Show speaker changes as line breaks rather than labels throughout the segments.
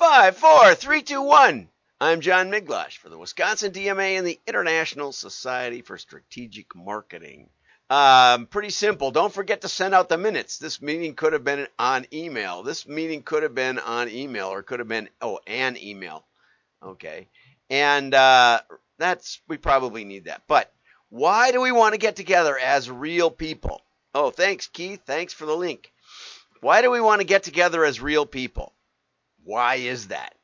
Five, four, three, two, one. I'm John Miglautsch for the Wisconsin DMA and the International Society for Strategic Marketing. Um, pretty simple. Don't forget to send out the minutes. This meeting could have been on email. This meeting could have been on email or could have been, oh, an email. Okay. And uh, that's, we probably need that. But why do we want to get together as real people? Oh, thanks, Keith. Thanks for the link. Why do we want to get together as real people? Why is that?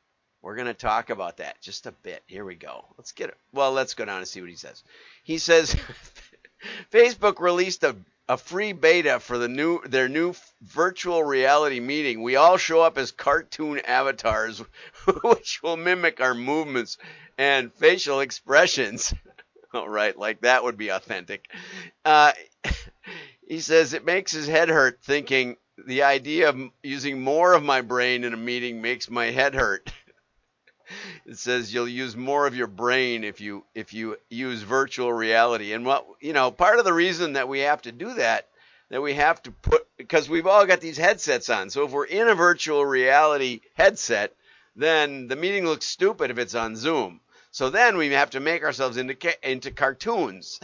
We're going to talk about that just a bit. Here we go. Let's get it. Well, let's go down and see what he says. He says Facebook released a, a free beta for the new their new virtual reality meeting. We all show up as cartoon avatars which will mimic our movements and facial expressions. All right, like that would be authentic. Uh, he says it makes his head hurt thinking the idea of using more of my brain in a meeting makes my head hurt. it says you'll use more of your brain if you if you use virtual reality. And what you know, part of the reason that we have to do that, that we have to put because we've all got these headsets on. So if we're in a virtual reality headset, then the meeting looks stupid if it's on Zoom. So then we have to make ourselves into into cartoons.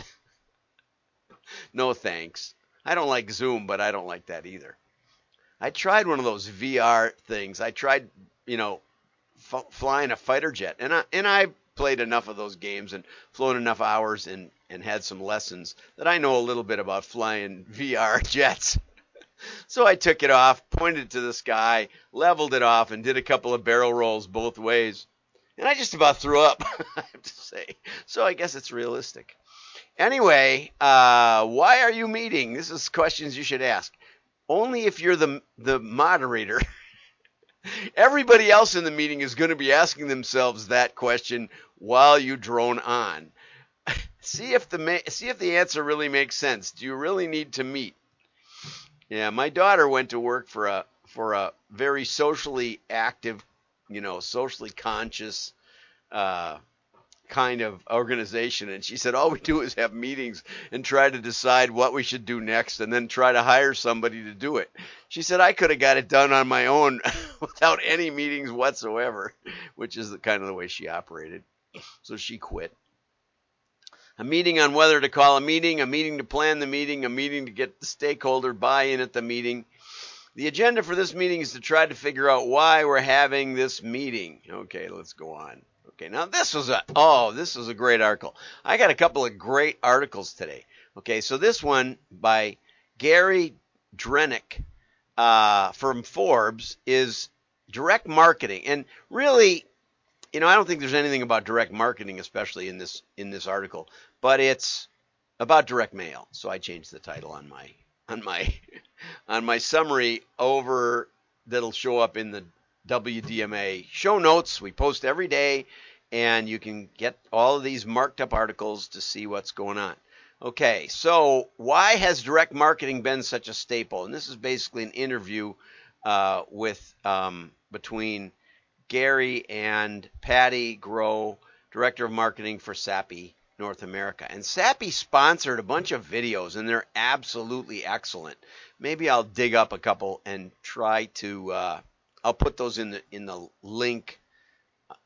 no thanks. I don't like Zoom, but I don't like that either. I tried one of those VR things. I tried, you know, f- flying a fighter jet, and I and I played enough of those games and flown enough hours and and had some lessons that I know a little bit about flying VR jets. so I took it off, pointed to the sky, leveled it off, and did a couple of barrel rolls both ways. And I just about threw up, I have to say. So I guess it's realistic. Anyway, uh, why are you meeting? This is questions you should ask only if you're the the moderator. Everybody else in the meeting is going to be asking themselves that question while you drone on. see if the see if the answer really makes sense. Do you really need to meet? Yeah, my daughter went to work for a for a very socially active, you know, socially conscious uh, kind of organization. And she said, all we do is have meetings and try to decide what we should do next and then try to hire somebody to do it. She said, I could have got it done on my own without any meetings whatsoever, which is the kind of the way she operated. So she quit. A meeting on whether to call a meeting, a meeting to plan the meeting, a meeting to get the stakeholder buy in at the meeting. The agenda for this meeting is to try to figure out why we're having this meeting. Okay, let's go on. Okay, now this was a oh, this was a great article. I got a couple of great articles today. Okay, so this one by Gary Drenik uh, from Forbes is direct marketing, and really, you know, I don't think there's anything about direct marketing, especially in this in this article, but it's about direct mail. So I changed the title on my on my on my summary over that'll show up in the WDMA show notes. We post every day, and you can get all of these marked up articles to see what's going on. Okay, so why has direct marketing been such a staple? And this is basically an interview uh, with um, between Gary and Patty Grow, director of marketing for Sappi North America. And Sappi sponsored a bunch of videos, and they're absolutely excellent. Maybe I'll dig up a couple and try to uh, I'll put those in the in the link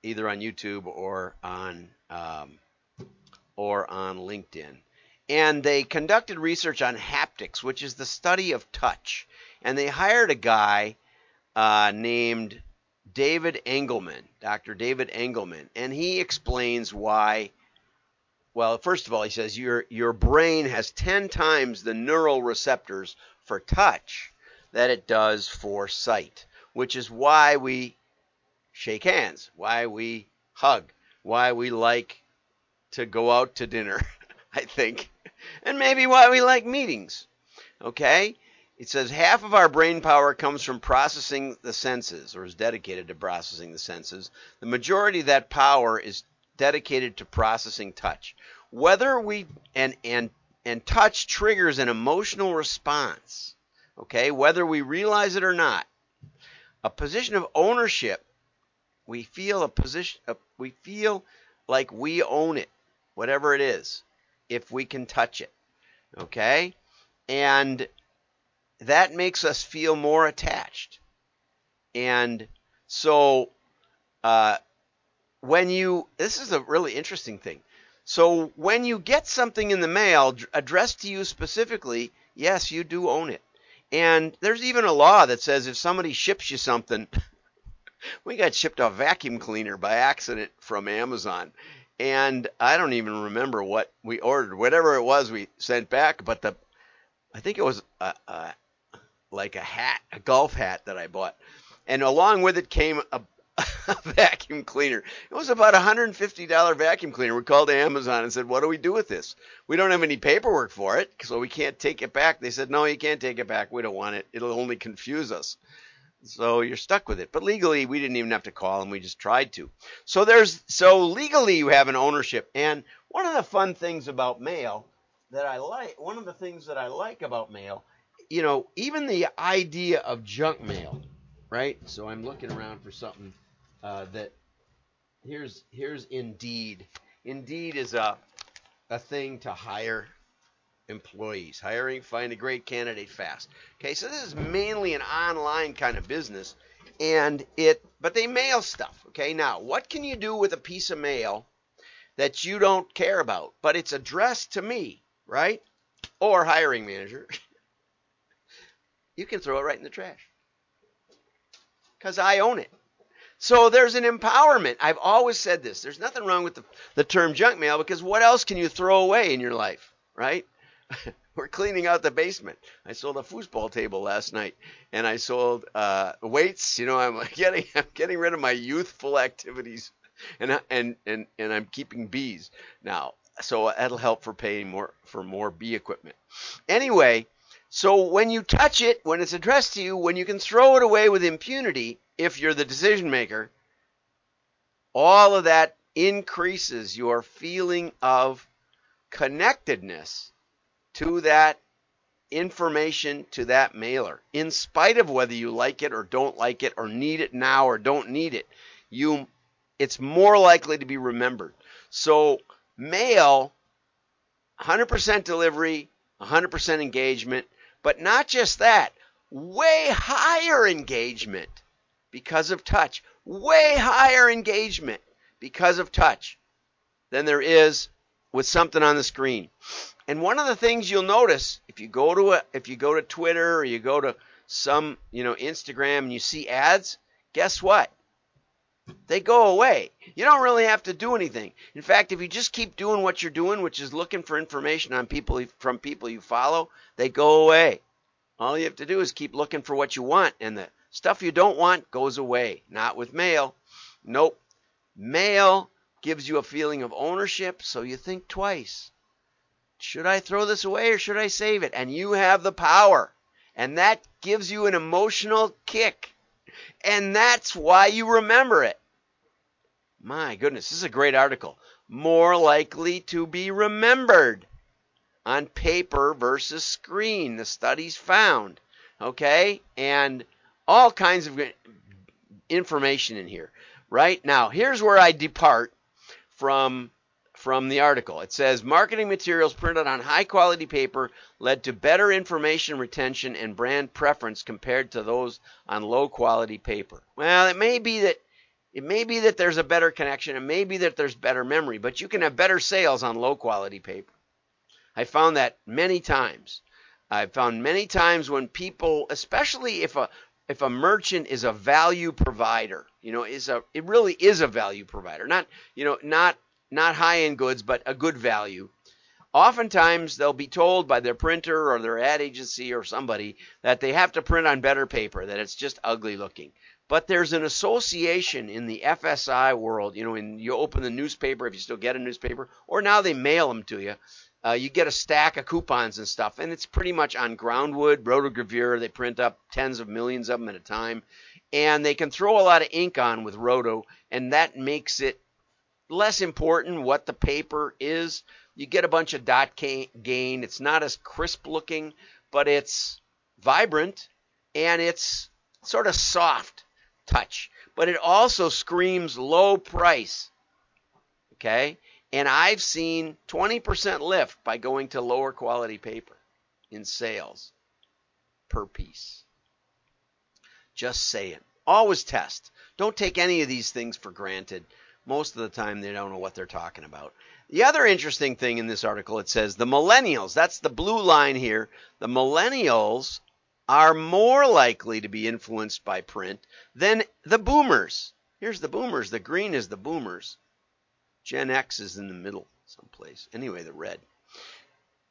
either on YouTube or on um, or on LinkedIn. And they conducted research on haptics, which is the study of touch. And they hired a guy uh, named David Eagleman, Dr. David Eagleman, and he explains why. Well, first of all, he says your your brain has 10 times the neural receptors for touch that it does for sight which is why we shake hands, why we hug, why we like to go out to dinner, I think, and maybe why we like meetings. Okay? It says half of our brain power comes from processing the senses, or is dedicated to processing the senses. The majority of that power is dedicated to processing touch. Whether we and and and touch triggers an emotional response. Okay, whether we realize it or not a position of ownership. We feel a position. we feel like we own it, whatever it is, if we can touch it. Okay, and that makes us feel more attached. And so uh, when you this is a really interesting thing. So when you get something in the mail addressed to you specifically, yes, you do own it. And there's even a law that says if somebody ships you something, we got shipped a vacuum cleaner by accident from Amazon. And I don't even remember what we ordered, whatever it was we sent back, but the I think it was a, a like a hat, a golf hat that I bought. And along with it came a, a vacuum cleaner. It was about a $150 vacuum cleaner. We called Amazon and said, What do we do with this? We don't have any paperwork for it, so we can't take it back. They said, No, you can't take it back. We don't want it. It'll only confuse us. So you're stuck with it. But legally, we didn't even have to call them. We just tried to. So there's so legally you have an ownership. And one of the fun things about mail that I like, one of the things that I like about mail, you know, even the idea of junk mail, right? So I'm looking around for something uh, that here's here's Indeed. Indeed is a a thing to hire employees. Hiring, find a great candidate fast. Okay, so this is mainly an online kind of business, and it but they mail stuff. Okay, now what can you do with a piece of mail that you don't care about, but it's addressed to me, right? Or hiring manager. you can throw it right in the trash because I own it. So there's an empowerment. I've always said this. There's nothing wrong with the, the term junk mail because what else can you throw away in your life, right? We're cleaning out the basement. I sold a foosball table last night, and I sold uh, weights. You know, I'm getting I'm getting rid of my youthful activities, and and and and I'm keeping bees now. So that'll help for paying more for more bee equipment. Anyway, so when you touch it, when it's addressed to you, when you can throw it away with impunity, if you're the decision maker, all of that increases your feeling of connectedness to that information to that mailer. In spite of whether you like it or don't like it or need it now or don't need it you it's more likely to be remembered. So mail 100% delivery 100% engagement but not just that way higher engagement because of touch. Way higher engagement because of touch than there is with something on the screen. And one of the things you'll notice if you go to a, if you go to Twitter or you go to some, you know, Instagram and you see ads, guess what? They go away. You don't really have to do anything. In fact, if you just keep doing what you're doing, which is looking for information on people from people you follow, they go away. All you have to do is keep looking for what you want and the Stuff you don't want goes away. Not with mail. Nope. Mail gives you a feeling of ownership, so you think twice. Should I throw this away or should I save it? And you have the power. And that gives you an emotional kick. And that's why you remember it. My goodness, this is a great article. More likely to be remembered on paper versus screen, the studies found. Okay? And all kinds of information in here. Right now, here's where I depart from from the article. It says marketing materials printed on high quality paper led to better information retention and brand preference compared to those on low quality paper. Well, it may be that it may be that there's a better connection, it may be that there's better memory, but you can have better sales on low quality paper. I found that many times. I've found many times when people, especially if a if a merchant is a value provider, you know, is a it really is a value provider. Not, you know, not not high-end goods, but a good value. Oftentimes they'll be told by their printer or their ad agency or somebody that they have to print on better paper, that it's just ugly looking. But there's an association in the FSI world, you know, when you open the newspaper, if you still get a newspaper, or now they mail them to you, uh, you get a stack of coupons and stuff, and it's pretty much on groundwood, rotogravure. They print up tens of millions of them at a time, and they can throw a lot of ink on with roto, and that makes it less important what the paper is. You get a bunch of dot gain. It's not as crisp looking, but it's vibrant and it's sort of soft touch. But it also screams low price. Okay? And I've seen 20% lift by going to lower quality paper in sales per piece. Just saying. Always test. Don't take any of these things for granted. Most of the time, they don't know what they're talking about. The other interesting thing in this article, it says the millennials, that's the blue line here, the millennials are more likely to be influenced by print than the boomers. Here's the boomers. The green is the boomers. Gen X is in the middle someplace. Anyway, the red.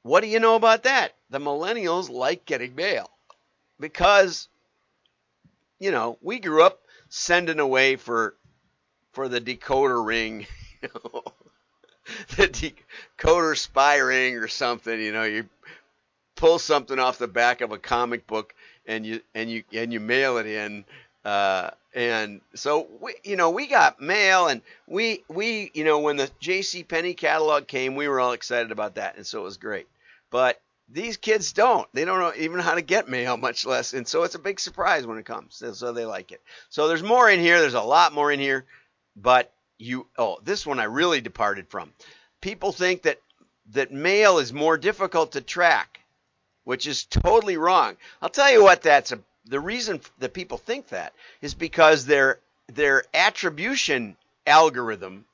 What do you know about that? The millennials like getting mail because, you know, we grew up sending away for for the decoder ring, you know, the decoder spy ring or something. You know, you pull something off the back of a comic book and you and you and you mail it in. Uh, and so we, you know, we got mail, and we we you know when the J.C. Penney catalog came, we were all excited about that, and so it was great. But these kids don't. They don't know even how to get mail, much less. And so it's a big surprise when it comes. So they like it. So there's more in here. There's a lot more in here. But you, oh, this one I really departed from. People think that that mail is more difficult to track, which is totally wrong. I'll tell you what that's a, the reason that people think that is because their their attribution algorithm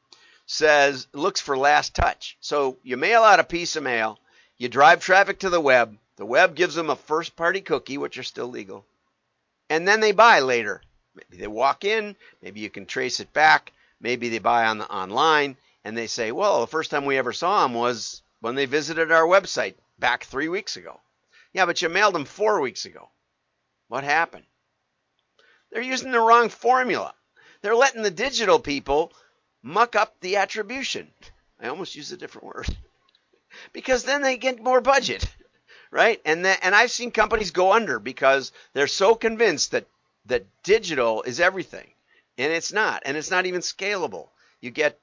says looks for last touch. So you mail out a piece of mail, you drive traffic to the web, the web gives them a first party cookie, which are still legal, and then they buy later. Maybe they walk in, maybe you can trace it back, maybe they buy on the online and they say, "Well, the first time we ever saw them was when they visited our website back 3 weeks ago." Yeah, but you mailed them 4 weeks ago. What happened? They're using the wrong formula. They're letting the digital people muck up the attribution. I almost used a different word. because then they get more budget, right? And then, and I've seen companies go under because they're so convinced that that digital is everything, and it's not, and it's not even scalable. You get,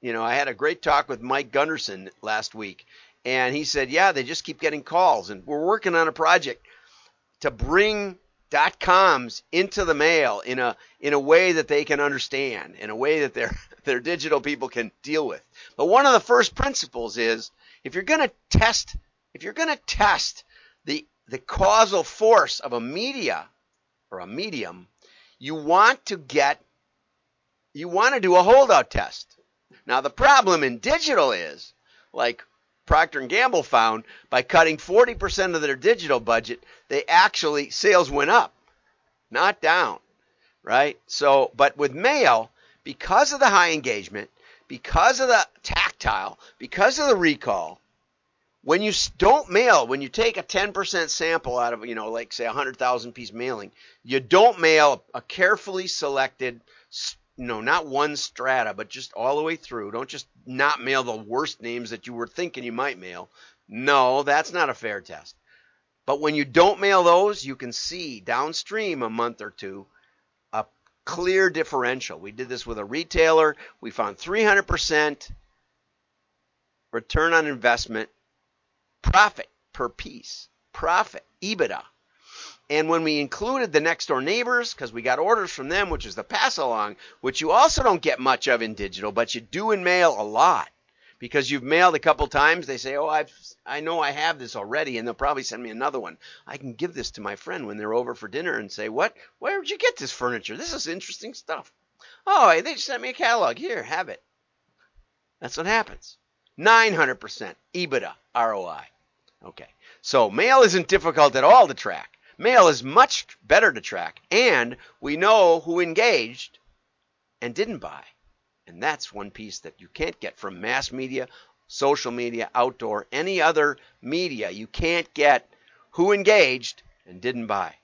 you know, I had a great talk with Mike Gunderson last week, and he said, yeah, they just keep getting calls, and we're working on a project to bring dot coms into the mail in a in a way that they can understand, in a way that their their digital people can deal with. But one of the first principles is if you're going to test if you're going to test the the causal force of a media or a medium, you want to get you want to do a holdout test. Now the problem in digital is like Procter and Gamble found by cutting 40% of their digital budget, they actually sales went up, not down, right? So, but with mail, because of the high engagement, because of the tactile, because of the recall, when you don't mail, when you take a 10% sample out of, you know, like say a 100,000 piece mailing, you don't mail a carefully selected know, not one strata, but just all the way through. Don't just not mail the worst names that you were thinking you might mail. No, that's not a fair test. But when you don't mail those, you can see downstream a month or two a clear differential. We did this with a retailer. We found 300% return on investment, profit per piece, profit, EBITDA and when we included the next door neighbors, because we got orders from them, which is the pass along, which you also don't get much of in digital, but you do in mail a lot. Because you've mailed a couple times, they say, "Oh, I've, I know I have this already," and they'll probably send me another one. I can give this to my friend when they're over for dinner and say, "What? Where did you get this furniture? This is interesting stuff." Oh, they just sent me a catalog. Here, have it. That's what happens. 900% EBITDA ROI. Okay. So mail isn't difficult at all to track. Mail is much better to track, and we know who engaged and didn't buy. And that's one piece that you can't get from mass media, social media, outdoor, any other media. You can't get who engaged and didn't buy.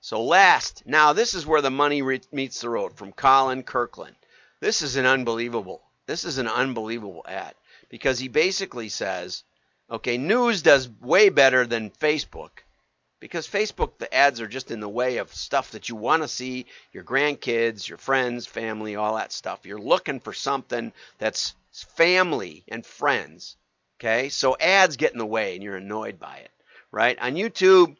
So, last, now this is where the money re- meets the road from Colin Kirkland. This is an unbelievable, this is an unbelievable ad because he basically says, okay, news does way better than Facebook because Facebook, the ads are just in the way of stuff that you want to see your grandkids, your friends, family, all that stuff. You're looking for something that's family and friends. Okay, so ads get in the way and you're annoyed by it, right? On YouTube,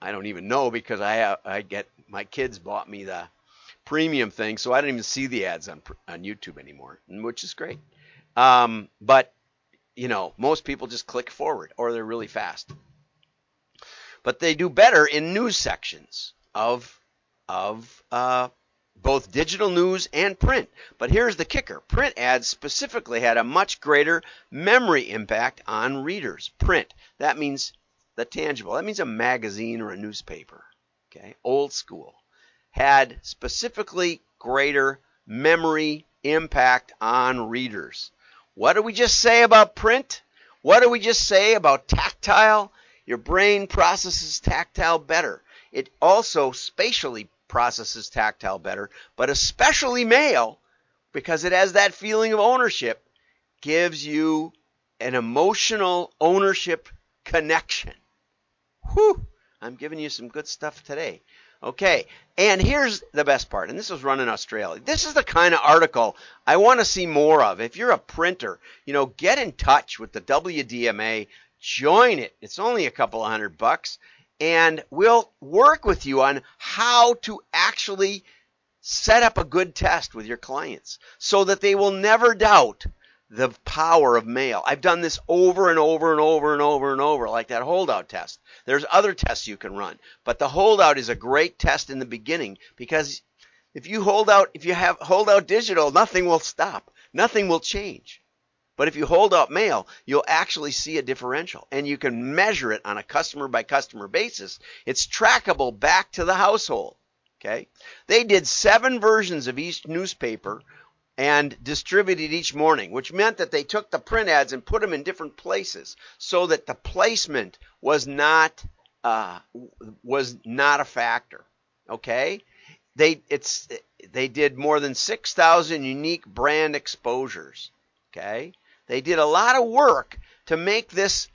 I don't even know because I I get my kids bought me the premium thing, so I don't even see the ads on on YouTube anymore, which is great. Um, but you know, most people just click forward or they're really fast but they do better in news sections of of uh, both digital news and print. But here's the kicker print ads specifically had a much greater memory impact on readers. Print, that means the tangible, that means a magazine or a newspaper, okay, old school, had specifically greater memory impact on readers. What do we just say about print? What do we just say about tactile? Your brain processes tactile better. It also spatially processes tactile better, but especially mail, because it has that feeling of ownership, gives you an emotional ownership connection. Whew! I'm giving you some good stuff today. Okay, and here's the best part, and this was run in Australia. This is the kind of article I want to see more of. If you're a printer, you know, get in touch with the WDMA, join it. It's only a couple of hundred bucks, and we'll work with you on how to actually set up a good test with your clients so that they will never doubt the power of mail. I've done this over and over and over and over and over, like that holdout test. There's other tests you can run, but the holdout is a great test in the beginning because if you hold out, if you have holdout digital, nothing will stop. Nothing will change. But if you hold up mail, you'll actually see a differential and you can measure it on a customer by customer basis. It's trackable back to the household. Okay. They did seven versions of each newspaper and distributed each morning, which meant that they took the print ads and put them in different places so that the placement was not uh, was not a factor. Okay, they it's they did more than six thousand unique brand exposures. Okay, they did a lot of work to make this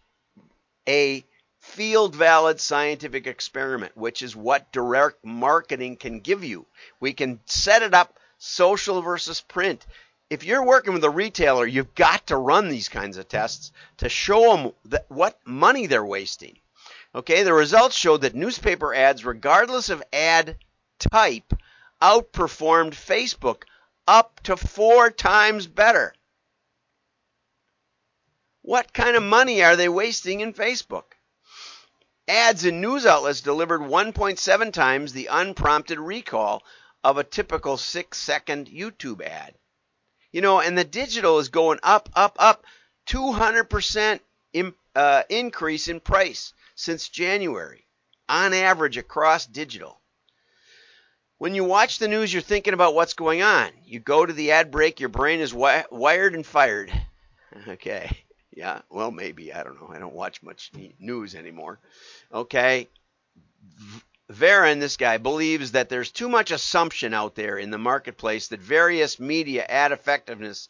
a field valid scientific experiment, which is what direct marketing can give you. We can set it up social versus print. If you're working with a retailer, you've got to run these kinds of tests to show them that, what money they're wasting. Okay, the results showed that newspaper ads, regardless of ad type, outperformed Facebook up to four times better. What kind of money are they wasting in Facebook? Ads in news outlets delivered 1.7 times the unprompted recall of a typical six second YouTube ad. You know, and the digital is going up, up, up, 200% in, uh, increase in price since January on average across digital. When you watch the news, you're thinking about what's going on. You go to the ad break, your brain is wi- wired and fired. Okay. Yeah, well, maybe. I don't know. I don't watch much news anymore. Okay. Varon, this guy, believes that there's too much assumption out there in the marketplace that various media ad effectiveness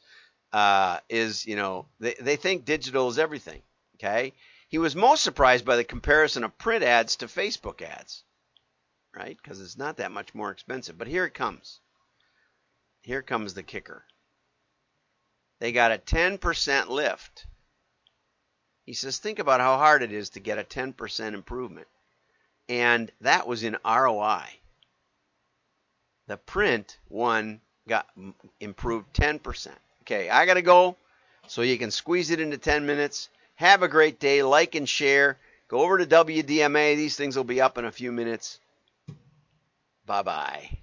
uh, is, you know, they, they think digital is everything. Okay. He was most surprised by the comparison of print ads to Facebook ads, right? Because it's not that much more expensive. But here it comes. Here comes the kicker. They got a 10% lift. He says, think about how hard it is to get a 10% improvement and that was in ROI. The print one got improved 10%. Okay, I got to go so you can squeeze it into 10 minutes. Have a great day. Like and share. Go over to WDMA. These things will be up in a few minutes. Bye bye.